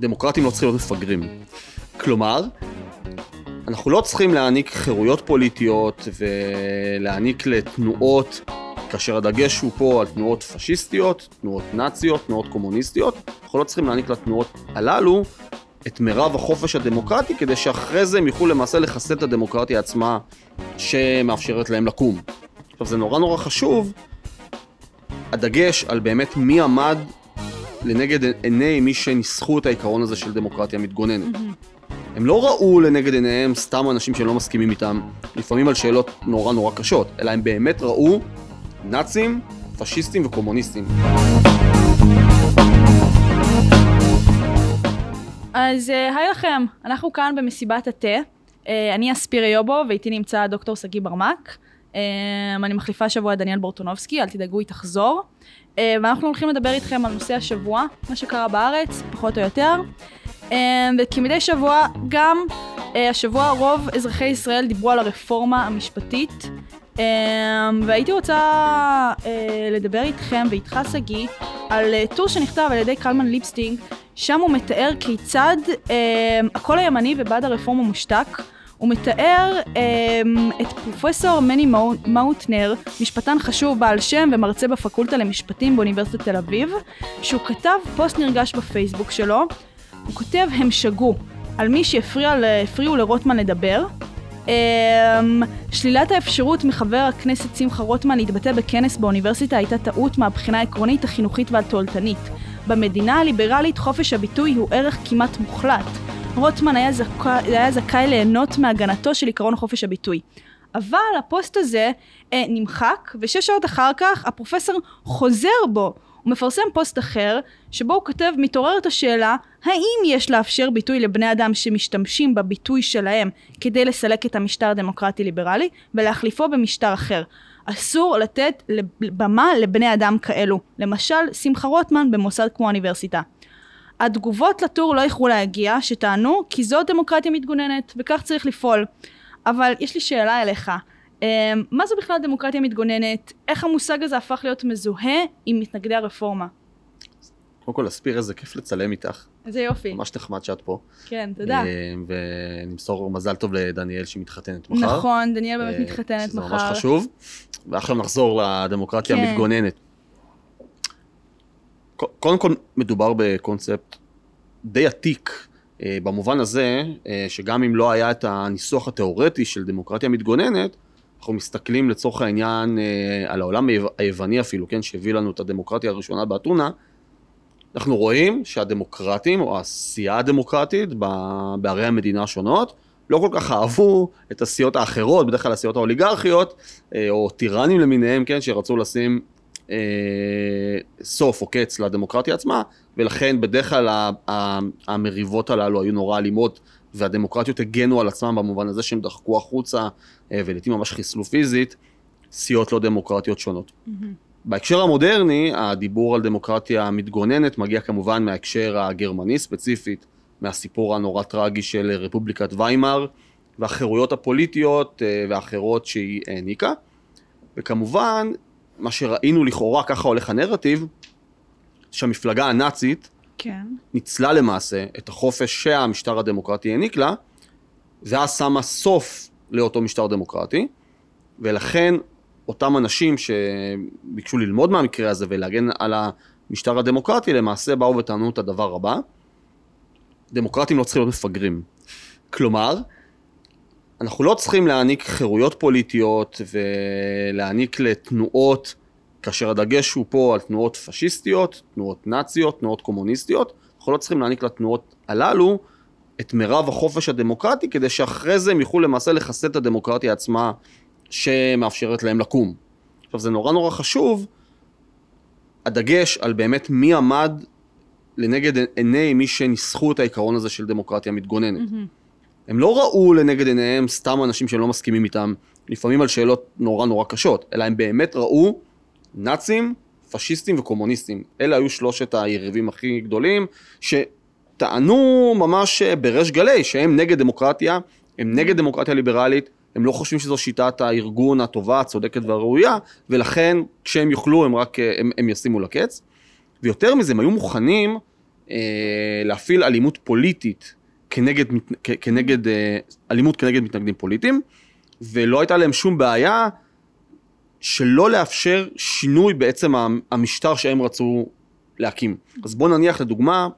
דמוקרטים לא צריכים להיות מפגרים. כלומר, אנחנו לא צריכים להעניק חירויות פוליטיות ולהעניק לתנועות, כאשר הדגש הוא פה על תנועות פשיסטיות, תנועות נאציות, תנועות קומוניסטיות, אנחנו לא צריכים להעניק לתנועות הללו את מירב החופש הדמוקרטי, כדי שאחרי זה הם יוכלו למעשה לחסל את הדמוקרטיה עצמה שמאפשרת להם לקום. עכשיו זה נורא נורא חשוב, הדגש על באמת מי עמד לנגד עיני מי שניסחו את העיקרון הזה של דמוקרטיה מתגוננת. הם לא ראו לנגד עיניהם סתם אנשים שהם לא מסכימים איתם, לפעמים על שאלות נורא נורא קשות, אלא הם באמת ראו נאצים, פשיסטים וקומוניסטים. אז אה, היי לכם, אנחנו כאן במסיבת התה. אה, אני אספירי יובו ואיתי נמצא דוקטור שגיא ברמק. אה, אני מחליפה השבוע את דניאל בורטונובסקי, אל תדאגו, היא תחזור. ואנחנו הולכים לדבר איתכם על נושא השבוע, מה שקרה בארץ, פחות או יותר. וכמדי שבוע, גם השבוע רוב אזרחי ישראל דיברו על הרפורמה המשפטית. והייתי רוצה לדבר איתכם ואיתך שגיא על טור שנכתב על ידי קלמן ליבסקינד שם הוא מתאר כיצד אה, הקול הימני ובעד הרפורמה מושתק. הוא מתאר אה, את פרופסור מני מאוטנר, משפטן חשוב בעל שם ומרצה בפקולטה למשפטים באוניברסיטת תל אביב, שהוא כתב פוסט נרגש בפייסבוק שלו. הוא כותב הם שגו על מי שהפריעו לרוטמן לדבר. אה, שלילת האפשרות מחבר הכנסת שמחה רוטמן להתבטא בכנס באוניברסיטה הייתה טעות מהבחינה העקרונית, החינוכית והתועלתנית. במדינה הליברלית חופש הביטוי הוא ערך כמעט מוחלט. רוטמן היה, זכאי, היה זכאי ליהנות מהגנתו של עקרון חופש הביטוי. אבל הפוסט הזה אה, נמחק, ושש שעות אחר כך הפרופסור חוזר בו. הוא מפרסם פוסט אחר, שבו הוא כותב מתעוררת השאלה האם יש לאפשר ביטוי לבני אדם שמשתמשים בביטוי שלהם כדי לסלק את המשטר הדמוקרטי ליברלי ולהחליפו במשטר אחר. אסור לתת במה לבני אדם כאלו. למשל, שמחה רוטמן במוסד כמו האוניברסיטה. התגובות לטור לא יכלו להגיע, שטענו כי זו דמוקרטיה מתגוננת, וכך צריך לפעול. אבל יש לי שאלה אליך. אמ, מה זו בכלל דמוקרטיה מתגוננת? איך המושג הזה הפך להיות מזוהה עם מתנגדי הרפורמה? קודם כל, אספיר איזה כיף לצלם איתך. איזה יופי. ממש נחמד שאת פה. כן, תודה. אה, ונמסור מזל טוב לדניאל שהיא מתחתנת מחר. נכון, דניאל באמת אה, מתחתנת מחר. זה ממש חשוב. ועכשיו נחזור לדמוקרטיה כן. קודם כל, מדובר בקונספט די עתיק, אה, במובן הזה, שגם אם לא היה את הניסוח התיאורטי של דמוקרטיה מתגוננת, אנחנו מסתכלים לצורך העניין על העולם היווני אפילו, כן, שהביא לנו את הדמוקרטיה הראשונה באתונה, אנחנו רואים שהדמוקרטים, או הסיעה הדמוקרטית בערי המדינה השונות, לא כל כך אהבו את הסיעות האחרות, בדרך כלל הסיעות האוליגרכיות, אה, או טירנים למיניהם, כן, שרצו לשים אה, סוף או קץ לדמוקרטיה עצמה, ולכן בדרך כלל המריבות הללו היו נורא אלימות, והדמוקרטיות הגנו על עצמם במובן הזה שהם דחקו החוצה, אה, ולעיתים ממש חיסלו פיזית, סיעות לא דמוקרטיות שונות. Mm-hmm. בהקשר המודרני, הדיבור על דמוקרטיה מתגוננת מגיע כמובן מההקשר הגרמני ספציפית, מהסיפור הנורא טרגי של רפובליקת ויימאר והחירויות הפוליטיות אה, והאחרות שהיא העניקה. וכמובן, מה שראינו לכאורה, ככה הולך הנרטיב, שהמפלגה הנאצית כן. ניצלה למעשה את החופש שהמשטר הדמוקרטי העניק לה, ואז שמה סוף לאותו משטר דמוקרטי, ולכן אותם אנשים שביקשו ללמוד מהמקרה הזה ולהגן על המשטר הדמוקרטי, למעשה באו וטענו את הדבר הבא, דמוקרטים לא צריכים להיות מפגרים. כלומר, אנחנו לא צריכים להעניק חירויות פוליטיות ולהעניק לתנועות, כאשר הדגש הוא פה על תנועות פשיסטיות, תנועות נאציות, תנועות קומוניסטיות, אנחנו לא צריכים להעניק לתנועות הללו את מירב החופש הדמוקרטי, כדי שאחרי זה הם יוכלו למעשה לחסל את הדמוקרטיה עצמה שמאפשרת להם לקום. עכשיו זה נורא נורא חשוב, הדגש על באמת מי עמד לנגד עיני מי שניסחו את העיקרון הזה של דמוקרטיה מתגוננת. Mm-hmm. הם לא ראו לנגד עיניהם סתם אנשים שהם לא מסכימים איתם, לפעמים על שאלות נורא נורא קשות, אלא הם באמת ראו נאצים, פשיסטים וקומוניסטים. אלה היו שלושת היריבים הכי גדולים, שטענו ממש בריש גלי שהם נגד דמוקרטיה, הם נגד דמוקרטיה ליברלית, הם לא חושבים שזו שיטת הארגון הטובה, הצודקת והראויה, ולכן כשהם יוכלו הם רק, הם, הם ישימו לקץ. ויותר מזה, הם היו מוכנים אה, להפעיל אלימות פוליטית כנגד, כנגד, אה, אלימות כנגד מתנגדים פוליטיים, ולא הייתה להם שום בעיה שלא לאפשר שינוי בעצם המשטר שהם רצו להקים. אז בואו נניח לדוגמה,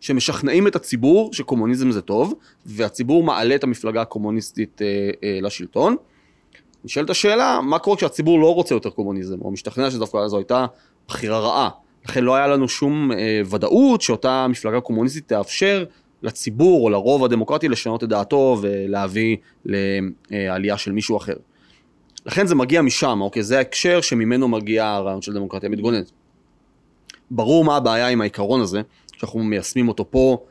שמשכנעים את הציבור שקומוניזם זה טוב, והציבור מעלה את המפלגה הקומוניסטית אה, אה, לשלטון. נשאלת השאלה, מה קורה כשהציבור לא רוצה יותר קומוניזם, או משתכנע שדווקא זו הייתה בחירה רעה. לכן לא היה לנו שום אה, ודאות שאותה מפלגה קומוניסטית תאפשר לציבור או לרוב הדמוקרטי לשנות את דעתו ולהביא לעלייה של מישהו אחר. לכן זה מגיע משם, אוקיי? זה ההקשר שממנו מגיע הרעיון של דמוקרטיה מתגוננת. ברור מה הבעיה עם העיקרון הזה, שאנחנו מיישמים אותו פה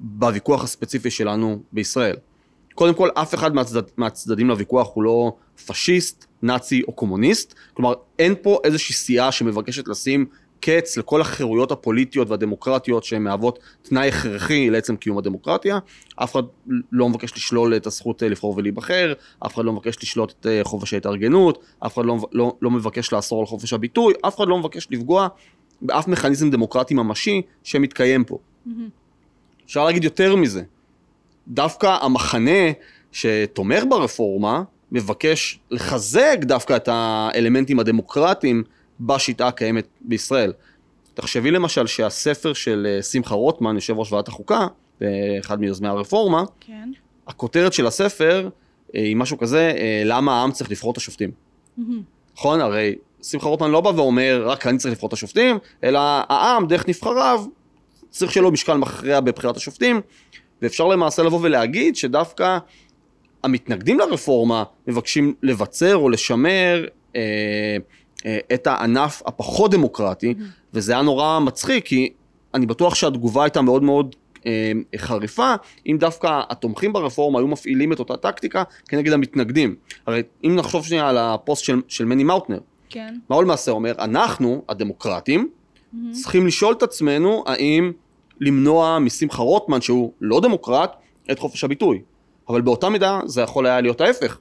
בוויכוח הספציפי שלנו בישראל. קודם כל, אף אחד מהצדד, מהצדדים לוויכוח הוא לא פשיסט, נאצי או קומוניסט. כלומר, אין פה איזושהי סיעה שמבקשת לשים קץ לכל החירויות הפוליטיות והדמוקרטיות שהן מהוות תנאי הכרחי לעצם קיום הדמוקרטיה. אף אחד לא מבקש לשלול את הזכות אה, לבחור ולהיבחר, אף אחד לא מבקש לשלוט את אה, חופש ההתארגנות, אף אחד לא, לא, לא מבקש לאסור על חופש הביטוי, אף אחד לא מבקש לפגוע באף מכניזם דמוקרטי ממשי שמתקיים פה. אפשר להגיד יותר מזה, דווקא המחנה שתומך ברפורמה מבקש לחזק דווקא את האלמנטים הדמוקרטיים בשיטה הקיימת בישראל. תחשבי למשל שהספר של אה, שמחה רוטמן, יושב ראש ועדת החוקה, ואחד מיוזמי הרפורמה, כן. הכותרת של הספר אה, היא משהו כזה, אה, למה העם צריך לבחור את השופטים. נכון? הרי שמחה רוטמן לא בא ואומר, רק אני צריך לבחור את השופטים, אלא העם, דרך נבחריו, צריך שיהיה לו משקל מכריע בבחירת השופטים, ואפשר למעשה לבוא ולהגיד שדווקא המתנגדים לרפורמה מבקשים לבצר או לשמר אה, אה, את הענף הפחות דמוקרטי, וזה היה נורא מצחיק, כי אני בטוח שהתגובה הייתה מאוד מאוד אה, חריפה, אם דווקא התומכים ברפורמה היו מפעילים את אותה טקטיקה כנגד המתנגדים. הרי אם נחשוב שנייה על הפוסט של, של מני מאוטנר, כן. מה הוא למעשה אומר? אנחנו, הדמוקרטים, צריכים לשאול את עצמנו האם למנוע משמחה רוטמן, שהוא לא דמוקרט, את חופש הביטוי. אבל באותה מידה זה יכול היה להיות ההפך.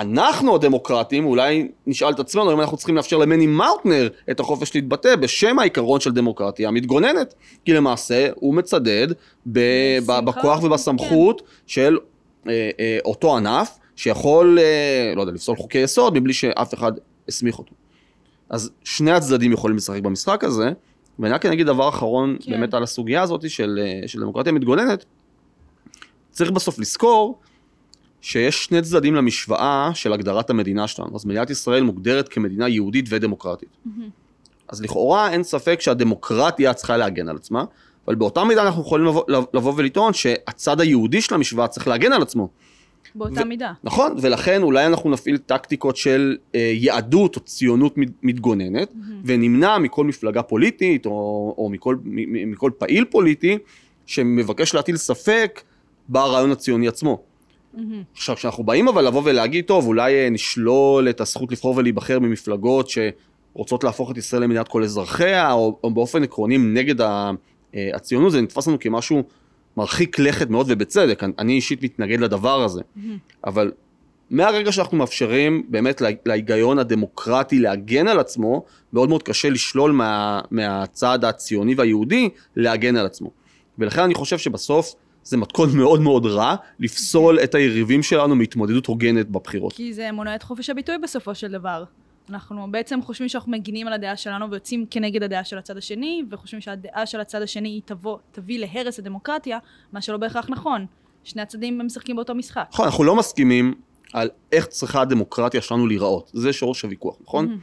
אנחנו הדמוקרטים אולי נשאל את עצמנו אם אנחנו צריכים לאפשר למני מאוטנר את החופש להתבטא בשם העיקרון של דמוקרטיה המתגוננת. כי למעשה הוא מצדד ב- ב- בכוח ובסמכות של אה, אה, אותו ענף שיכול, אה, לא יודע, לפסול חוקי יסוד מבלי שאף אחד הסמיך אותו. אז שני הצדדים יכולים לשחק במשחק הזה, ואני רק אגיד דבר אחרון כן. באמת על הסוגיה הזאת של, אה, של דמוקרטיה מתגוננת. צריך בסוף לזכור שיש שני צדדים למשוואה של הגדרת המדינה שלנו. אז מדינת ישראל מוגדרת כמדינה יהודית ודמוקרטית. אז לכאורה אין ספק שהדמוקרטיה צריכה להגן על עצמה, אבל באותה מידה אנחנו יכולים לבוא, לבוא ולטעון שהצד היהודי של המשוואה צריך להגן על עצמו. באותה ו- מידה. נכון, ולכן אולי אנחנו נפעיל טקטיקות של אה, יהדות או ציונות מת- מתגוננת, ונמנע מכל מפלגה פוליטית או, או מכל, מכל פעיל פוליטי שמבקש להטיל ספק ברעיון הציוני עצמו. עכשיו, כשאנחנו באים אבל לבוא ולהגיד, טוב, אולי אה, נשלול את הזכות לבחור ולהיבחר ממפלגות שרוצות להפוך את ישראל למדינת כל אזרחיה, או, או באופן עקרוני נגד ה, אה, הציונות, זה נתפס לנו כמשהו מרחיק לכת מאוד ובצדק. אני, אני אישית מתנגד לדבר הזה. אבל מהרגע שאנחנו מאפשרים באמת לה- להיגיון הדמוקרטי להגן על עצמו, מאוד מאוד קשה לשלול מה, מהצד הציוני והיהודי להגן על עצמו. ולכן אני חושב שבסוף זה מתכון מאוד מאוד רע לפסול את היריבים שלנו מהתמודדות הוגנת בבחירות. כי זה מונע את חופש הביטוי בסופו של דבר. אנחנו בעצם חושבים שאנחנו מגינים על הדעה שלנו ויוצאים כנגד הדעה של הצד השני, וחושבים שהדעה של הצד השני היא תבוא, תביא להרס הדמוקרטיה, מה שלא בהכרח נכון. שני הצדדים משחקים באותו משחק. נכון, אנחנו לא מסכימים על איך צריכה הדמוקרטיה שלנו להיראות. זה שורש הוויכוח, נכון?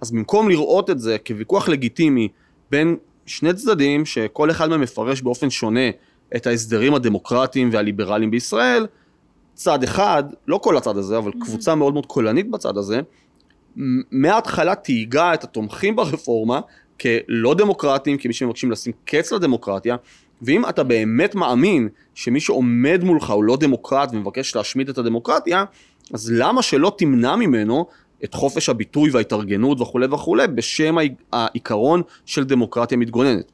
אז במקום לראות את זה כוויכוח לגיטימי בין שני צדדים, שכל אחד מהם מפרש באופן שונה את ההסדרים הדמוקרטיים והליברליים בישראל, צד אחד, לא כל הצד הזה, אבל קבוצה מאוד מאוד קולנית בצד הזה, מההתחלה תהיגה את התומכים ברפורמה כלא דמוקרטיים, כמי שמבקשים לשים קץ לדמוקרטיה, ואם אתה באמת מאמין שמי שעומד מולך הוא לא דמוקרט ומבקש להשמיד את הדמוקרטיה, אז למה שלא תמנע ממנו את חופש הביטוי וההתארגנות וכולי וכולי, בשם העי- העיקרון של דמוקרטיה מתגוננת.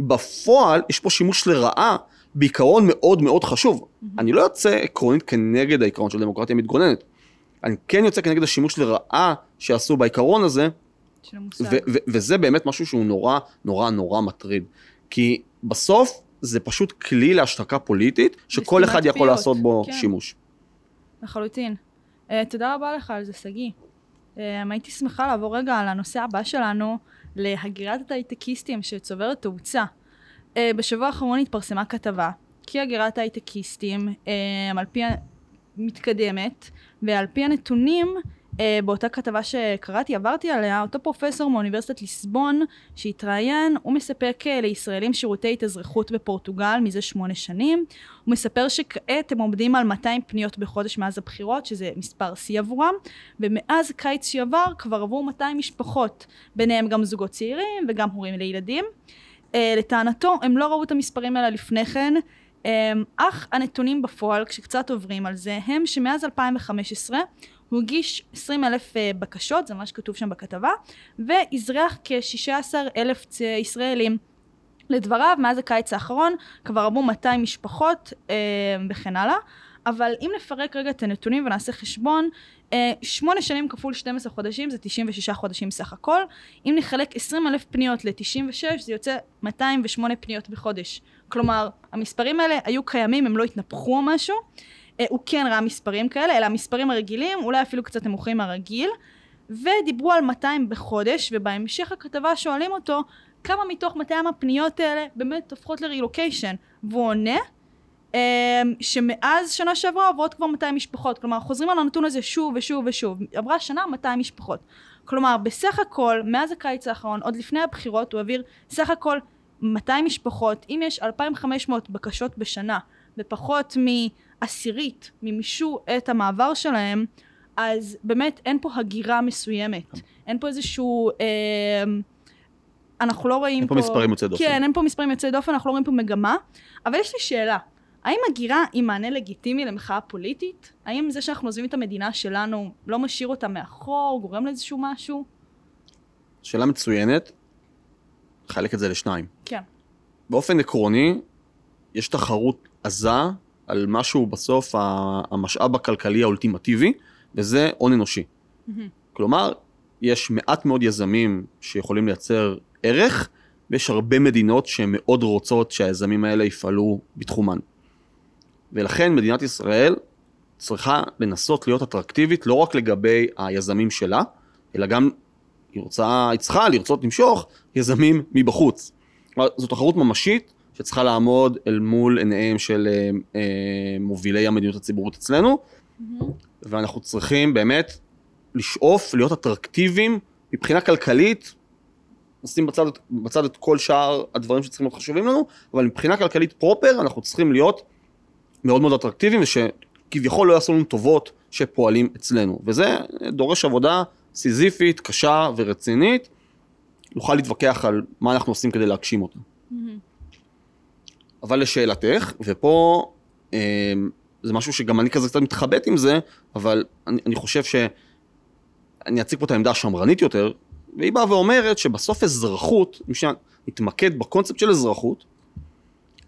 בפועל יש פה שימוש לרעה בעיקרון מאוד מאוד חשוב. אני לא יוצא עקרונית כנגד העיקרון של דמוקרטיה מתגוננת. אני כן יוצא כנגד השימוש לרעה שעשו בעיקרון הזה, המושג. ו- ו- וזה באמת משהו שהוא נורא נורא נורא מטריד. כי בסוף זה פשוט כלי להשתקה פוליטית, שכל אחד יכול פיות, לעשות בו כן. שימוש. לחלוטין. Uh, תודה רבה לך על זה, שגיא. Uh, הייתי שמחה לעבור רגע על הנושא הבא שלנו, להגירת הייטקיסטים שצוברת תאוצה. Uh, בשבוע האחרון התפרסמה כתבה, כי הגירת הייטקיסטים, uh, על פי, מתקדמת, ועל פי הנתונים, uh, באותה כתבה שקראתי, עברתי עליה, אותו פרופסור מאוניברסיטת ליסבון, שהתראיין, הוא מספק לישראלים שירותי התאזרחות בפורטוגל מזה שמונה שנים. הוא מספר שכעת הם עומדים על 200 פניות בחודש מאז הבחירות, שזה מספר שיא עבורם, ומאז קיץ שעבר כבר עברו 200 משפחות, ביניהם גם זוגות צעירים וגם הורים לילדים. Uh, לטענתו, הם לא ראו את המספרים האלה לפני כן, um, אך הנתונים בפועל, כשקצת עוברים על זה, הם שמאז 2015 הוא הגיש 20 אלף uh, בקשות, זה מה שכתוב שם בכתבה, ואזרח כ-16 אלף ישראלים. לדבריו, מאז הקיץ האחרון כבר עברו 200 משפחות אה, וכן הלאה, אבל אם נפרק רגע את הנתונים ונעשה חשבון, אה, 8 שנים כפול 12 חודשים זה 96 חודשים סך הכל, אם נחלק 20 אלף פניות ל-96 זה יוצא 208 פניות בחודש. כלומר, המספרים האלה היו קיימים, הם לא התנפחו או משהו. אה, הוא כן ראה מספרים כאלה, אלה המספרים הרגילים, אולי אפילו קצת נמוכים מהרגיל. ודיברו על 200 בחודש, ובהמשך הכתבה שואלים אותו כמה מתוך 200 הפניות האלה באמת הופכות לרילוקיישן. והוא עונה שמאז שנה שעברה עוברות כבר 200 משפחות. כלומר, חוזרים על הנתון הזה שוב ושוב ושוב. עברה שנה 200 משפחות. כלומר, בסך הכל, מאז הקיץ האחרון, עוד לפני הבחירות, הוא העביר סך הכל 200 משפחות. אם יש 2,500 בקשות בשנה, ופחות מעשירית מימשו את המעבר שלהם, אז באמת אין פה הגירה מסוימת. אין פה איזשהו... אה, אנחנו לא רואים אין פה מספרים יוצאי דופן. כן, אין פה מספרים יוצאי דופן, אנחנו לא רואים פה מגמה. אבל יש לי שאלה, האם הגירה היא מענה לגיטימי למחאה פוליטית? האם זה שאנחנו עוזבים את המדינה שלנו לא משאיר אותה מאחור, גורם לאיזשהו משהו? שאלה מצוינת, חלק את זה לשניים. כן. באופן עקרוני, יש תחרות עזה על משהו בסוף המשאב הכלכלי האולטימטיבי, וזה הון אנושי. מהמם. כלומר, יש מעט מאוד יזמים שיכולים לייצר ערך, ויש הרבה מדינות שמאוד רוצות שהיזמים האלה יפעלו בתחומן. ולכן מדינת ישראל צריכה לנסות להיות אטרקטיבית לא רק לגבי היזמים שלה, אלא גם היא רוצה, היא צריכה לרצות למשוך יזמים מבחוץ. זו תחרות ממשית שצריכה לעמוד אל מול עיניהם של אה, אה, מובילי המדיניות הציבורית אצלנו, מהמם. ואנחנו צריכים באמת לשאוף להיות אטרקטיביים מבחינה כלכלית, נשים בצד, בצד את כל שאר הדברים שצריכים להיות חשובים לנו, אבל מבחינה כלכלית פרופר אנחנו צריכים להיות מאוד מאוד אטרקטיביים ושכביכול לא יעשו לנו טובות שפועלים אצלנו, וזה דורש עבודה סיזיפית, קשה ורצינית, נוכל להתווכח על מה אנחנו עושים כדי להגשים אותה. מהמם. אבל לשאלתך, ופה אה, זה משהו שגם אני כזה קצת מתחבט עם זה, אבל אני, אני חושב שאני אציג פה את העמדה השמרנית יותר, והיא באה ואומרת שבסוף אזרחות, אם שנייה נתמקד בקונספט של אזרחות,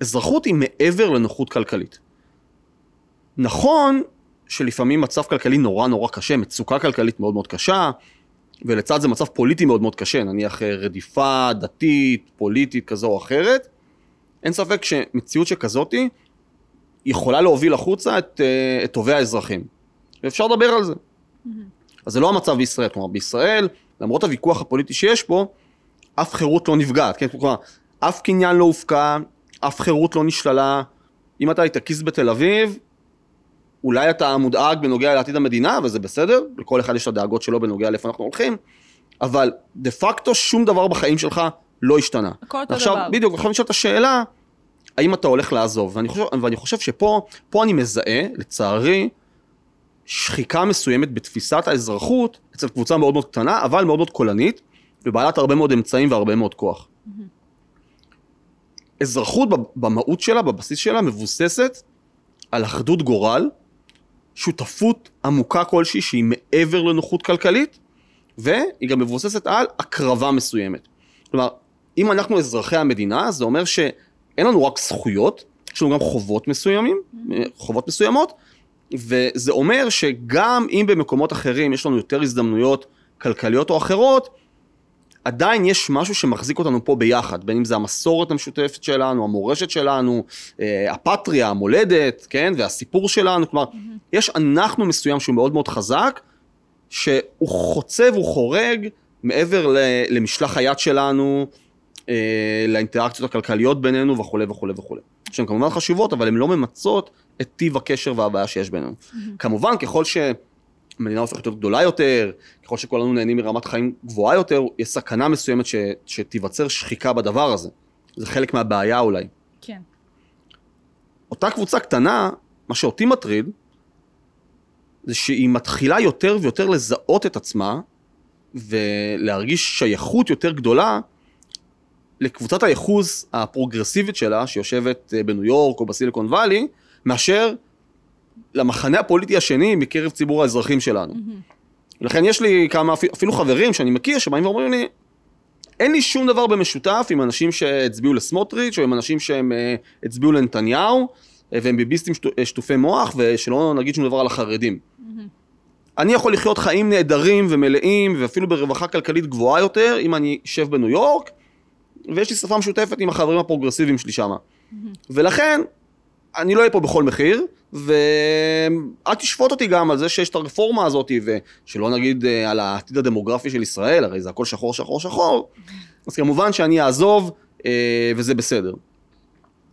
אזרחות היא מעבר לנוחות כלכלית. נכון שלפעמים מצב כלכלי נורא נורא קשה, מצוקה כלכלית מאוד מאוד קשה, ולצד זה מצב פוליטי מאוד מאוד קשה, נניח אה, רדיפה דתית, פוליטית כזו או אחרת, אין ספק שמציאות שכזאתי יכולה להוביל החוצה את, אה, את טובי האזרחים. ואפשר לדבר על זה. מהמם. אז זה לא המצב בישראל. כלומר, בישראל, למרות הוויכוח הפוליטי שיש פה, אף חירות לא נפגעת. כן? כלומר, אף קניין לא הופקע, אף חירות לא נשללה. אם אתה הייטקיסט בתל אביב, אולי אתה מודאג בנוגע לעתיד המדינה, וזה בסדר, לכל אחד יש את הדאגות שלו בנוגע לאיפה אנחנו הולכים, אבל דה פקטו שום דבר בחיים שלך לא השתנה. הכל אותו ועכשיו, דבר. בדיוק, עכשיו נשאלת השאלה, האם אתה הולך לעזוב? ואני חושב, ואני חושב שפה, פה אני מזהה, לצערי, שחיקה מסוימת בתפיסת האזרחות אצל קבוצה מאוד מאוד קטנה, אבל מאוד מאוד קולנית, ובעלת הרבה מאוד אמצעים והרבה מאוד כוח. אזרחות במהות שלה, בבסיס שלה, מבוססת על אחדות גורל, שותפות עמוקה כלשהי שהיא מעבר לנוחות כלכלית, והיא גם מבוססת על הקרבה מסוימת. כלומר, אם אנחנו אזרחי המדינה, זה אומר שאין לנו רק זכויות, יש לנו גם חובות מסוימים, חובות מסוימות, וזה אומר שגם אם במקומות אחרים יש לנו יותר הזדמנויות כלכליות או אחרות, עדיין יש משהו שמחזיק אותנו פה ביחד, בין אם זה המסורת המשותפת שלנו, המורשת שלנו, אה, הפטריה, המולדת, כן, והסיפור שלנו, כלומר, mm-hmm. יש אנחנו מסוים שהוא מאוד מאוד חזק, שהוא חוצה והוא חורג מעבר למשלח היד שלנו, אה, לאינטראקציות הכלכליות בינינו וכולי וכולי וכולי. שהן כמובן חשובות, אבל הן לא ממצות את טיב הקשר והבעיה שיש בינינו. Mm-hmm. כמובן, ככל שהמדינה הופכת להיות גדולה יותר, ככל שכולנו נהנים מרמת חיים גבוהה יותר, יש סכנה מסוימת ש, שתיווצר שחיקה בדבר הזה. זה חלק מהבעיה אולי. כן. אותה קבוצה קטנה, מה שאותי מטריד, זה שהיא מתחילה יותר ויותר לזהות את עצמה, ולהרגיש שייכות יותר גדולה לקבוצת הייחוס הפרוגרסיבית שלה, שיושבת אה, בניו יורק או בסיליקון וואלי, מאשר למחנה הפוליטי השני מקרב ציבור האזרחים שלנו. לכן יש לי כמה, אפילו חברים שאני מכיר, שבאים ואומרים לי, אין לי שום דבר במשותף עם אנשים שהצביעו לסמוטריץ' או עם אנשים שהם uh, הצביעו לנתניהו, אה, והם ביביסטים שטו, שטופי מוח, ושלא נגיד שום דבר על החרדים. אני יכול לחיות חיים נהדרים ומלאים, ואפילו ברווחה כלכלית גבוהה יותר, אם אני אשב בניו יורק, ויש לי שפה משותפת עם החברים הפרוגרסיביים שלי. Mm-hmm. ולכן, אני לא אהיה פה בכל מחיר, ואל תשפוט אותי גם על זה שיש את הרפורמה הזאת, ושלא נגיד אה, על העתיד הדמוגרפי של ישראל, הרי זה הכל שחור, שחור, שחור, אז כמובן שאני אעזוב, אה, וזה בסדר.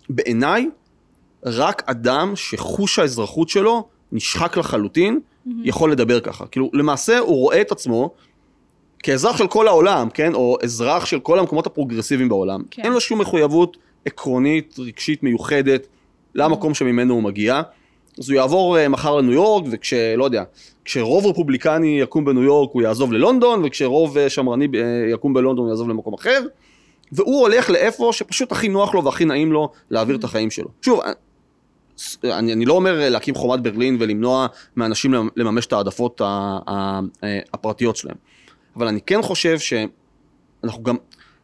בעיניי, רק אדם שחוש האזרחות שלו נשחק לחלוטין, mm-hmm. יכול לדבר ככה. כאילו, למעשה הוא רואה את עצמו כאזרח של כל העולם, כן? או אזרח של כל המקומות הפרוגרסיביים בעולם. כן. אין לו שום מחויבות עקרונית, רגשית, מיוחדת, למקום שממנו הוא מגיע. אז הוא יעבור uh, מחר לניו יורק, וכשלא יודע, כשרוב רפובליקני יקום בניו יורק הוא יעזוב ללונדון, וכשרוב uh, שמרני uh, יקום בלונדון הוא יעזוב למקום אחר, והוא הולך לאיפה שפשוט הכי נוח לו והכי נעים לו להעביר את החיים שלו. שוב, אני, אני לא אומר להקים חומת ברלין ולמנוע מאנשים לממש את העדפות הפרטיות שלהם. אבל אני כן חושב שאנחנו גם,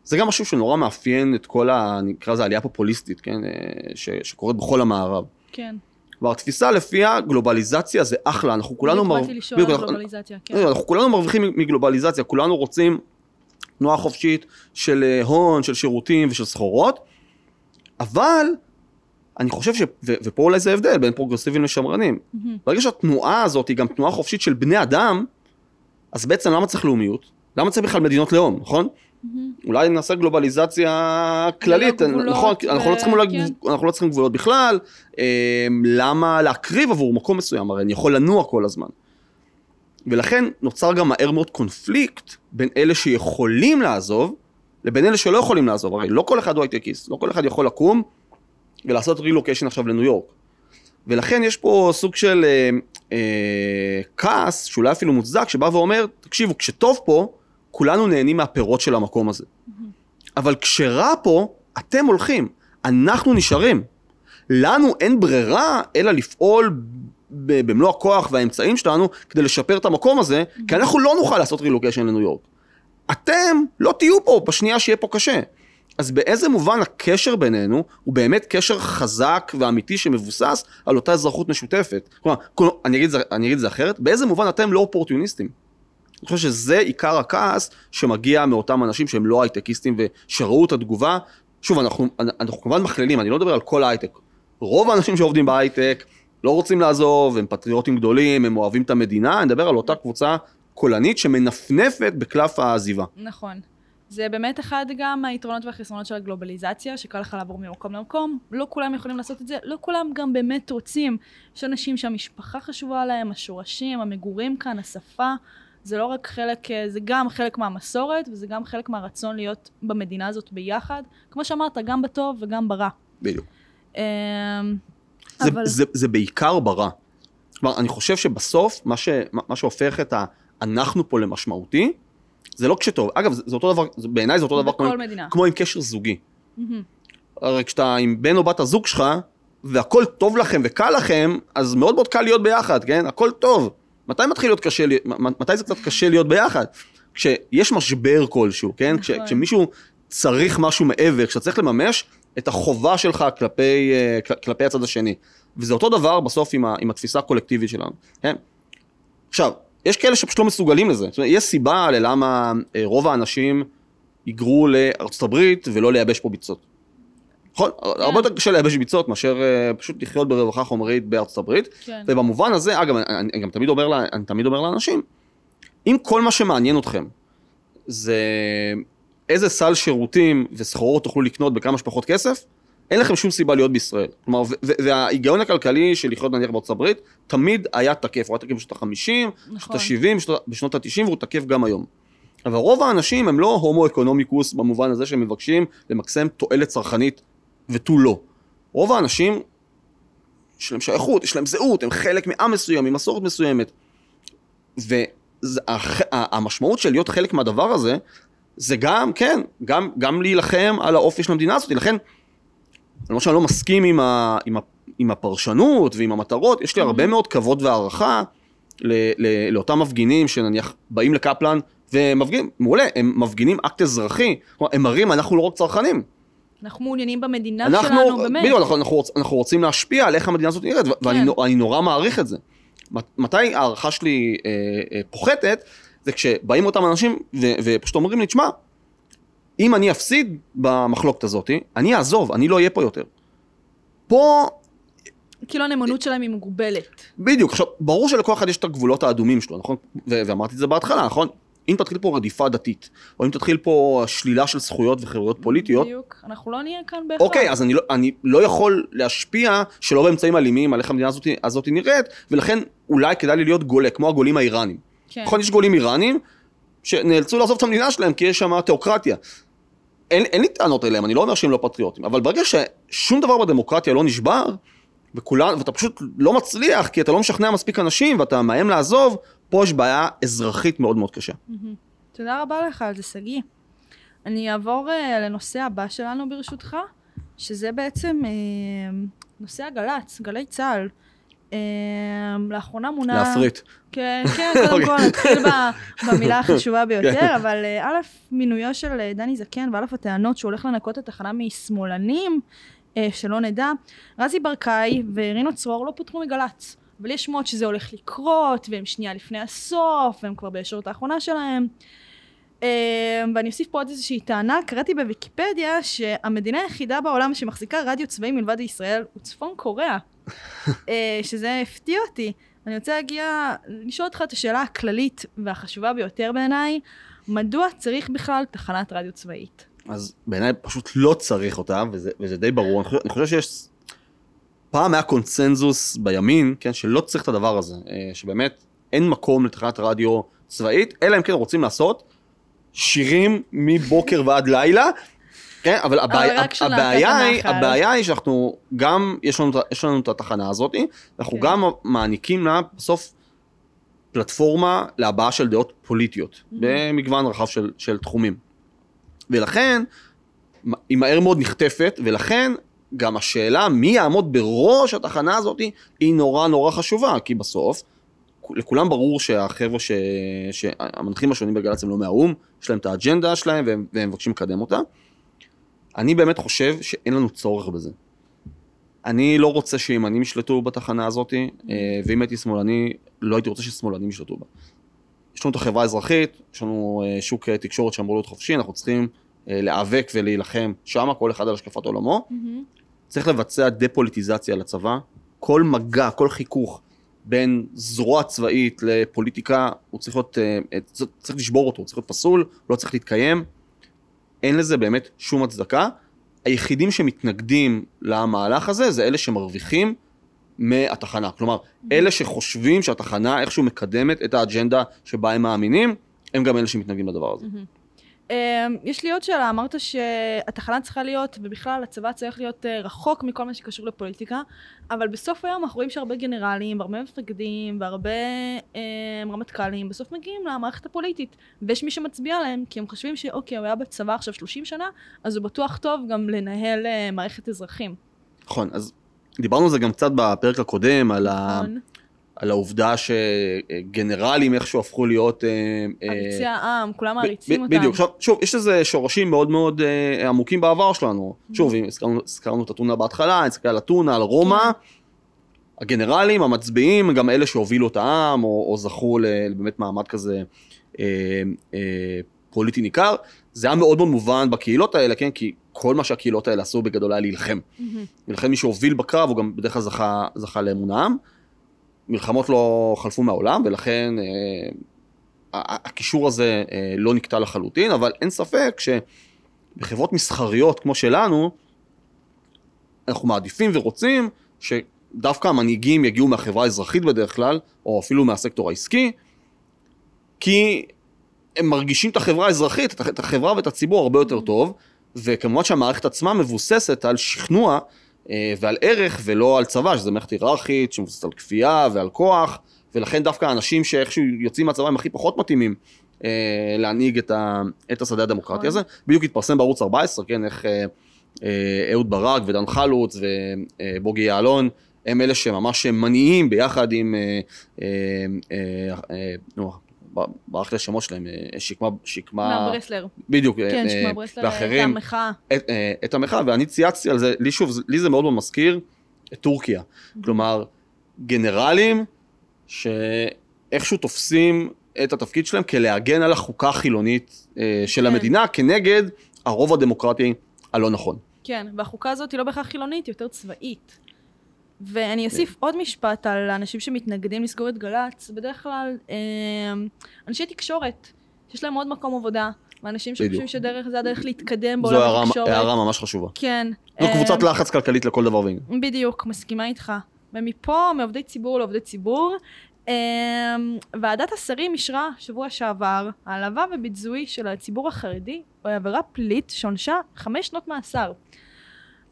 זה גם משהו שנורא מאפיין את כל ה... נקרא לזה עלייה פופוליסטית, כן? אה, ש, שקורית בכל המערב. כן. כלומר, התפיסה לפיה גלובליזציה זה אחלה, אנחנו כולנו... מר... באתי לשאול על גלובליזציה, כן. אנחנו כולנו מרוויחים מגלובליזציה, כולנו רוצים תנועה חופשית של אה, הון, של שירותים ושל סחורות, אבל אני חושב ש... ו... ופה אולי זה הבדל בין פרוגרסיבים לשמרנים. Mm-hmm. ברגע שהתנועה הזאת היא גם תנועה חופשית של בני אדם, אז בעצם למה צריך לאומיות? למה צריך בכלל מדינות לאום, נכון? Mm-hmm. אולי נעשה גלובליזציה כללית, נכון, ו... אנחנו, לא צריכים, כן. אנחנו לא צריכים גבולות בכלל, אה, למה להקריב עבור מקום מסוים, הרי אני יכול לנוע כל הזמן. ולכן נוצר גם מהר מאוד קונפליקט בין אלה שיכולים לעזוב, לבין אלה שלא יכולים לעזוב, הרי לא כל אחד הוא הייטקיסט, לא כל אחד יכול לקום ולעשות רילוקיישן עכשיו לניו יורק. ולכן יש פה סוג של אה, אה, כעס, שאולי אפילו מוצדק, שבא ואומר, תקשיבו, כשטוב פה, כולנו נהנים מהפירות של המקום הזה. אבל כשרע פה, אתם הולכים, אנחנו נשארים. לנו אין ברירה אלא לפעול במלוא הכוח והאמצעים שלנו כדי לשפר את המקום הזה. כי אנחנו לא נוכל לעשות רילוקיישן לניו יורק. אתם לא תהיו פה בשנייה שיהיה פה קשה. אז באיזה מובן הקשר בינינו הוא באמת קשר חזק ואמיתי שמבוסס על אותה אזרחות משותפת? כלומר, אני אגיד, אני אגיד את זה אחרת, באיזה מובן אתם לא אופורטיוניסטים? אני חושב שזה עיקר הכעס שמגיע מאותם אנשים שהם לא הייטקיסטים ושראו את התגובה. שוב, אנחנו, אנחנו כמובן מכלילים, אני לא מדבר על כל ההייטק. רוב האנשים שעובדים בהייטק לא רוצים לעזוב, הם פטריוטים גדולים, הם אוהבים את המדינה, אני מדבר על אותה קבוצה קולנית שמנפנפת בקלף העזיבה. נכון. זה באמת אחד גם היתרונות והחסרונות של הגלובליזציה, שקל לך לעבור ממקום למקום, לא כולם יכולים לעשות את זה, לא כולם גם באמת רוצים. יש אנשים שהמשפחה חשובה להם, השורשים, המגורים כאן, השפה, זה לא רק חלק, זה גם חלק מהמסורת, וזה גם חלק מהרצון להיות במדינה הזאת ביחד, כמו שאמרת, גם בטוב וגם ברע. בדיוק. אמ, זה, אבל... זה, זה בעיקר ברע. כלומר, אני חושב שבסוף, מה, ש, מה שהופך את ה"אנחנו" פה למשמעותי, זה לא כשטוב. אגב, זה, זה אותו דבר, בעיניי זה אותו דבר כמו, כמו עם קשר זוגי. Mm-hmm. הרי כשאתה עם בן או בת הזוג שלך, והכל טוב לכם וקל לכם, אז מאוד מאוד קל להיות ביחד, כן? הכל טוב. מתי מתחיל להיות קשה, מתי זה קצת קשה להיות ביחד? כשיש משבר כלשהו, כן? נכון. כש, כשמישהו צריך משהו מעבר, כשאתה צריך לממש את החובה שלך כלפי, אה, כלפי הצד השני. וזה אותו דבר בסוף עם, ה, עם התפיסה הקולקטיבית שלנו, כן? עכשיו, יש כאלה שפשוט לא מסוגלים לזה. זאת אומרת, יש סיבה ללמה אה, רוב האנשים היגרו לארצות הברית ולא לייבש פה ביצות. נכון? הרבה יותר קשה לייבש ביצות מאשר אה, פשוט לחיות ברווחה חומרית בארצות הברית. כן. ובמובן הזה, אגב, אני, אני גם תמיד אומר, לה- אני תמיד אומר לאנשים, אם כל מה שמעניין אתכם זה איזה סל שירותים וסחורות תוכלו לקנות בכמה שפחות כסף, אין לכם שום סיבה להיות בישראל. כלומר, וההיגיון הכלכלי של לחיות נניח בארצות הברית, תמיד היה תקף, הוא היה תקף בשנות ה-50, בשנות נכון. ה-70, בשנות ה-90, והוא תקף גם היום. אבל רוב האנשים הם לא הומו אקונומיקוס במובן הזה שהם מבקשים למקסם תועלת צרכנית ותו לא. רוב האנשים, יש להם שייכות, יש להם זהות, הם חלק מעם מסוים, ממסורת מסוימת. והמשמעות של להיות חלק מהדבר הזה, זה גם, כן, גם, גם להילחם על האופי של המדינה הזאת. לכן, למרות שאני לא מסכים עם, ה, עם, ה, עם הפרשנות ועם המטרות, יש לי הרבה מאוד כבוד והערכה ל, ל, לאותם מפגינים שנניח באים לקפלן ומפגינים, מעולה, הם מפגינים אקט אזרחי, כלומר, הם מראים, אנחנו לא רק צרכנים, אנחנו מעוניינים במדינה אנחנו, שלנו, באמת. בדיוק, אנחנו, אנחנו, רוצ, אנחנו רוצים להשפיע על איך המדינה הזאת נראית, ואני כן. נו- אני נורא מעריך את זה. מת- מתי ההערכה שלי אה, אה, פוחתת, זה כשבאים אותם אנשים ו, ופשוט אומרים לי, תשמע, אם אני אפסיד במחלוקת הזאת, אני אעזוב, אני לא אהיה פה יותר. פה, כאילו הנאמנות שלהם היא מוגבלת. בדיוק, עכשיו, ברור שלכל אחד יש את הגבולות האדומים שלו, נכון? ואמרתי את זה בהתחלה, נכון? אם תתחיל פה רדיפה דתית, או אם תתחיל פה שלילה של זכויות וחירויות פוליטיות, בדיוק. אנחנו לא נהיה כאן בהכרח. אוקיי, אז אני לא, אני לא יכול להשפיע שלא באמצעים אלימים על איך המדינה הזאת, הזאת נראית, ולכן אולי כדאי לי להיות גולה, כמו הגולים האיראנים. כן. נכון, יש גולים איראנים שנאלצו לעזוב את המדינה שלהם כי יש שם תיאוקרטיה. אין, אין לי טענות אליהם, אני לא אומר שהם לא פטריוטים, אבל ברגע ששום דבר בדמוקרטיה לא נשבר, וכולם, ואתה פשוט לא מצליח כי אתה לא משכנע מספיק אנשים ואתה מאיים לעזוב, פה יש בעיה אזרחית מאוד מאוד קשה. תודה רבה לך על זה, שגיא. אני אעבור uh, לנושא הבא שלנו ברשותך, שזה בעצם uh, נושא הגל"צ, גלי צה"ל. Uh, לאחרונה מונה... להפריט. כן, כן, קודם אוקיי. כל נתחיל במילה החשובה כן. ביותר, אבל א', מינויו של דני זקן, וא', הטענות שהוא הולך לנקות את התחנה משמאלנים, שלא נדע, רזי ברקאי ורינו צרור לא פוטרו מגל"צ. אבל יש שמועות שזה הולך לקרות, והם שנייה לפני הסוף, והם כבר בישורת האחרונה שלהם. אה, ואני אוסיף פה עוד איזושהי טענה, קראתי בוויקיפדיה שהמדינה היחידה בעולם שמחזיקה רדיו צבאי מלבד ישראל הוא צפון קוריאה. אה, שזה הפתיע אותי. אני רוצה להגיע, לשאול אותך את השאלה הכללית והחשובה ביותר בעיניי, מדוע צריך בכלל תחנת רדיו צבאית? אז בעיניי פשוט לא צריך אותה, וזה, וזה די ברור. אני חושב, אני חושב שיש... פעם היה קונצנזוס בימין, כן, שלא צריך את הדבר הזה, אה, שבאמת אין מקום לתחנת רדיו צבאית, אלא אם כן רוצים לעשות שירים מבוקר ועד לילה, כן, אבל הבעיה, הבעיה, היא. הבעיה היא שאנחנו גם, יש לנו, יש לנו את התחנה הזאת, אנחנו כן. גם מעניקים לה בסוף פלטפורמה להבעה של דעות פוליטיות, במגוון רחב של, של תחומים. ולכן, היא מהר מאוד נחטפת, ולכן גם השאלה מי יעמוד בראש התחנה הזאת היא נורא נורא חשובה, כי בסוף, לכולם ברור שהחבר'ה, ש... שהמנחים השונים בגל"צ הם לא מהאו"ם, יש להם את האג'נדה שלהם והם, והם מבקשים לקדם אותה. אני באמת חושב שאין לנו צורך בזה. אני לא רוצה שימנים ישלטו בתחנה הזאת, אה, ואם הייתי שמאלני, לא הייתי רוצה ששמאלנים ישלטו בה. יש לנו את החברה האזרחית, יש לנו אה, שוק אה, תקשורת שאמור להיות חופשי, אנחנו צריכים להיאבק ולהילחם שמה, כל אחד על השקפת עולמו. צריך לבצע דה-פוליטיזציה לצבא. כל מגע, כל חיכוך בין זרוע צבאית לפוליטיקה, הוא צריך להיות, אה, אה, צריך לשבור אותו, הוא צריך להיות פסול, לא צריך להתקיים. אין לזה באמת שום הצדקה. היחידים שמתנגדים למהלך הזה זה אלה שמרוויחים מהתחנה. כלומר, אלה שחושבים שהתחנה איכשהו מקדמת את האג'נדה שבה הם מאמינים, הם גם אלה שמתנגדים לדבר הזה. אמ, יש לי עוד שאלה, אמרת שהתחנה צריכה להיות, ובכלל הצבא צריך להיות אה, רחוק מכל מה שקשור לפוליטיקה, אבל בסוף היום אנחנו רואים שהרבה גנרלים, והרבה מפקדים, והרבה אה, רמטכ"לים, בסוף מגיעים למערכת הפוליטית, ויש מי שמצביע להם, כי הם חושבים שאוקיי, הוא היה בצבא עכשיו 30 שנה, אז הוא בטוח טוב גם לנהל אה, מערכת אזרחים. נכון, אז דיברנו על זה גם קצת בפרק הקודם, על, ה... על העובדה שגנרלים איכשהו הפכו להיות... אה, אה, עריצי העם, כולם מעריצים אותם. בדיוק, עכשיו, שוב, יש לזה שורשים מאוד מאוד אה, עמוקים בעבר שלנו. שוב, אם הזכרנו, את אתונה בהתחלה, נסתכל על אתונה, על רומא, כן. הגנרלים, המצביעים, גם אלה שהובילו את העם, או, או זכו לבאמת מעמד כזה אה, אה, פוליטי ניכר, זה היה מאוד מאוד מובן בקהילות האלה, כן? כי כל מה שהקהילות האלה עשו בגדול היה להילחם. ולכן מי שהוביל בקרב, הוא גם בדרך כלל זכה, זכה לאמון העם. מלחמות לא חלפו מהעולם, ולכן אה, הקישור הזה אה, לא נקטע לחלוטין, אבל אין ספק שבחברות מסחריות כמו שלנו, אנחנו מעדיפים ורוצים שדווקא המנהיגים יגיעו מהחברה האזרחית בדרך כלל, או אפילו מהסקטור העסקי, כי הם מרגישים את החברה האזרחית, את הח- את החברה ואת הציבור הרבה יותר טוב, וכמובן שהמערכת עצמה מבוססת על שכנוע ועל ערך ולא על צבא, שזו מערכת היררכית שמבוססת על כפייה ועל כוח, ולכן דווקא האנשים שאיכשהו יוצאים מהצבא הם הכי פחות מתאימים אה, להנהיג את, ה, את השדה הדמוקרטי נכון. הזה. בדיוק התפרסם בערוץ 14, כן, איך אה, אה, אהוד ברק ודן חלוץ ובוגי יעלון, הם אלה שממש מניעים ביחד עם, אה, אה, אה, אה, ברח לי השמות שלהם, אה, שקמה, שקמה, מהברסלר. בדיוק, כן, אה, שמע ברסלר, ואחרים, הייתה מחאה. את, אה, את המחאה, ואני צייצתי על זה, לי שוב, לי זה מאוד מאוד מזכיר את טורקיה. כלומר, גנרלים שאיכשהו תופסים את התפקיד שלהם כלהגן על החוקה החילונית אה, של כן. המדינה כנגד הרוב הדמוקרטי הלא נכון. כן, והחוקה הזאת היא לא בהכרח חילונית, היא יותר צבאית. ואני אוסיף עוד משפט על האנשים שמתנגדים לסגור את גל"צ, בדרך כלל אה, אנשי תקשורת, שיש להם עוד מקום עבודה, ואנשים שחושבים. שדרך זה הדרך להתקדם זו בעולם התקשורת. הערה ממש חשובה. כן. זו אה, קבוצת לחץ כלכלית לכל דבר ועניין. בדיוק, מסכימה איתך. ומפה, מעובדי ציבור לעובדי ציבור, אמ, ועדת השרים אישרה שבוע שעבר העלבה וביזוי של הציבור החרדי או עבירה פלילית שעונשה חמש שנות מאסר.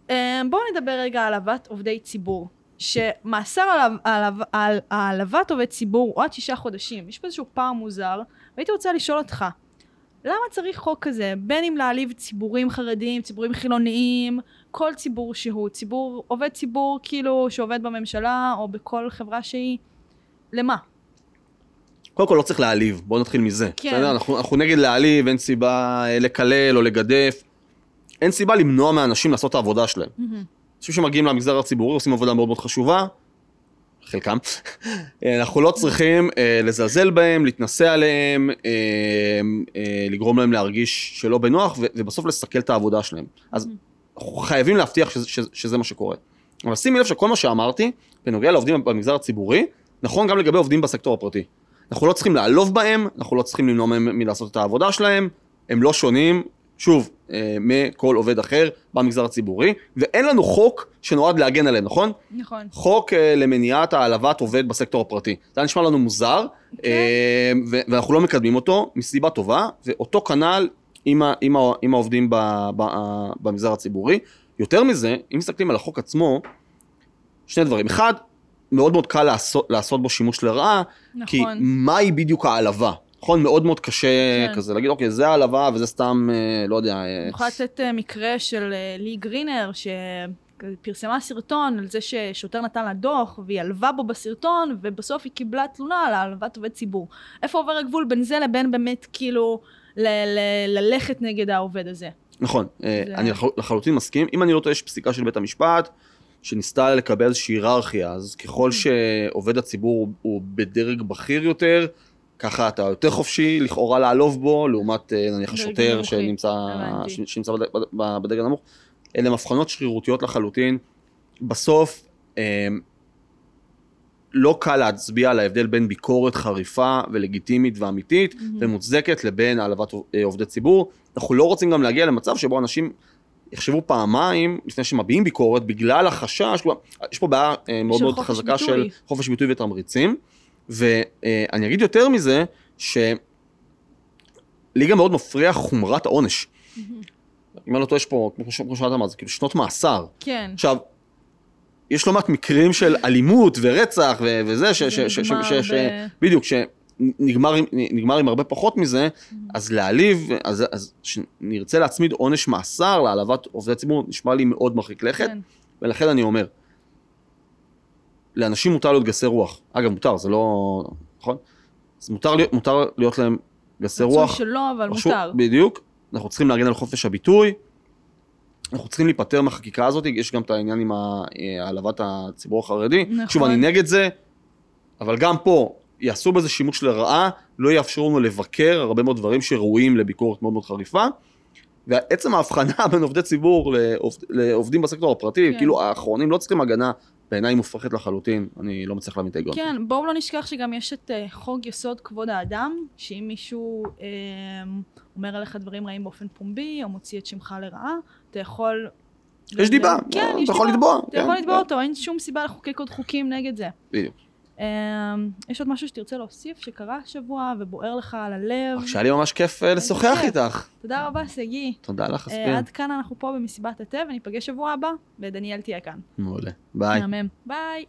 אמ, בואו נדבר רגע על העלבת עובדי ציבור. שמאסר על, העלב- על העלבת עובד ציבור הוא עד שישה חודשים. יש פה איזשהו פער מוזר, והייתי רוצה לשאול אותך, למה צריך חוק כזה? בין אם להעליב ציבורים חרדיים, ציבורים חילוניים, כל ציבור שהוא, ציבור, עובד ציבור כאילו שעובד בממשלה או בכל חברה שהיא, למה? קודם כל לא צריך להעליב, בואו נתחיל מזה. כן. בסדר? אנחנו, אנחנו נגד להעליב, אין סיבה אה, לקלל או לגדף. אין סיבה למנוע מאנשים לעשות את העבודה שלהם. אנשים שמגיעים למגזר הציבורי עושים עבודה מאוד מאוד חשובה, חלקם. אנחנו לא צריכים אה, לזלזל בהם, להתנשא עליהם, אה, אה, לגרום להם להרגיש שלא בנוח, ו- ובסוף לסכל את העבודה שלהם. אז אנחנו חייבים להבטיח שזה, שזה, שזה מה שקורה. אבל שימי לב שכל מה שאמרתי, בנוגע לעובדים במגזר הציבורי, נכון גם לגבי עובדים בסקטור הפרטי. אנחנו לא צריכים לעלוב בהם, אנחנו לא צריכים למנוע מהם מלעשות את העבודה שלהם, הם לא שונים, שוב, אה, מכל עובד אחר במגזר הציבורי, ואין לנו חוק שנועד להגן עליהם, נכון? נכון. חוק אה, למניעת העלבת עובד בסקטור הפרטי. זה היה נשמע לנו מוזר, אה, ו- ואנחנו לא מקדמים אותו מסיבה טובה, ואותו כנ"ל עם, ה- עם, ה- עם העובדים ב- ב- במגזר הציבורי. יותר מזה, אם מסתכלים על החוק עצמו, שני דברים. אחד, מאוד מאוד קל לעשות, לעשות בו שימוש לרעה, כי נכון. מהי בדיוק העלבה? נכון? מאוד מאוד קשה כן. כזה להגיד, אוקיי, זה העלבה וזה סתם, אה, לא יודע, אה, אני יכולה לתת אה, מקרה של לי גרינר, שפרסמה סרטון על זה ששוטר נתן לה דוח, והיא עלבה בו בסרטון, ובסוף היא קיבלה תלונה על העלבת עובד ציבור. איפה עובר הגבול בין זה לבין באמת כאילו ל- ל- ללכת נגד העובד הזה? נכון, זה- אני לחל- לחלוטין מסכים. אם אני לא טועה, יש פסיקה של בית המשפט, שניסתה לקבל איזושהי היררכיה, אז ככל שעובד הציבור הוא בדרג בכיר יותר, ככה אתה יותר חופשי לכאורה לעלוב בו, לעומת אה, נניח השוטר שנמצא, שנמצא בד- בד- בדרג הנמוך. אלה מבחנות שרירותיות לחלוטין. בסוף, אה, לא קל להצביע על ההבדל בין ביקורת חריפה ולגיטימית ואמיתית ומוצדקת לבין העלבת אה, עובדי ציבור. אנחנו לא רוצים גם להגיע למצב שבו אנשים יחשבו פעמיים לפני שמביעים ביקורת בגלל החשש, יש פה בעיה מאוד מאוד חזקה ביטוי. של חופש ביטוי ותמריצים, ואני אגיד יותר מזה, שלי גם מאוד מפריע חומרת העונש. אם אני לא טועה, יש פה, כמו ש- כמו שאתה אמרת, זה כאילו שנות מאסר. כן. עכשיו, יש לא מעט מקרים של אלימות ורצח ו- וזה, ש- ש- ש- ש- נגמר ש- ש- ב- בדיוק, שנגמר עם- נגמר עם הרבה פחות מזה, אז להעליב, אז, אז שנרצה להצמיד עונש מאסר להעלבת עובדי ציבור, נשמע לי מאוד מרחיק לכת, כן. ולכן אני אומר, לאנשים מותר להיות גסי רוח. אגב, מותר, זה לא... נכון? אז מותר מותר להיות להם גסי רצוי רוח. שלא, אבל רשום- מותר. בדיוק. אנחנו צריכים להגן על חופש הביטוי. אנחנו צריכים להיפטר מהחקיקה הזאת, יש גם את העניין עם אה, העלבת הציבור החרדי. נכון. שוב, אני נגד זה, אבל גם פה יעשו בזה שימוש לרעה, לא יאפשרו לנו לבקר הרבה מאוד דברים שראויים לביקורת מאוד מאוד חריפה. ועצם ההבחנה בין עובדי ציבור לעובד, לעובדים בסקטור הפרטי, כן. כאילו האחרונים לא צריכים הגנה, בעיניי מופרכת לחלוטין, אני לא מצליח להבין את ההיגיון. כן, בואו לא נשכח שגם יש את uh, חוק יסוד כבוד האדם, שאם מישהו um, אומר עליך דברים רעים באופן פומבי, או מוציא את שמך לרעה, אתה יכול... יש דיבה, כן, אה, אתה יכול. לתבוע. אתה יכול כן, לתבוע כן. אותו, אין שום סיבה לחוקק עוד חוקים נגד זה. בדיוק. Um, יש עוד משהו שתרצה להוסיף שקרה השבוע ובוער לך על הלב? רק שהיה לי ממש כיף אה, לשוחח. איתך. תודה רבה, שגיא. תודה לך, Uh, אספיר. עד כאן אנחנו פה במסיבת התה, וניפגש שבוע הבא, ודניאל תהיה כאן. מעולה. ביי. מהמם. ביי.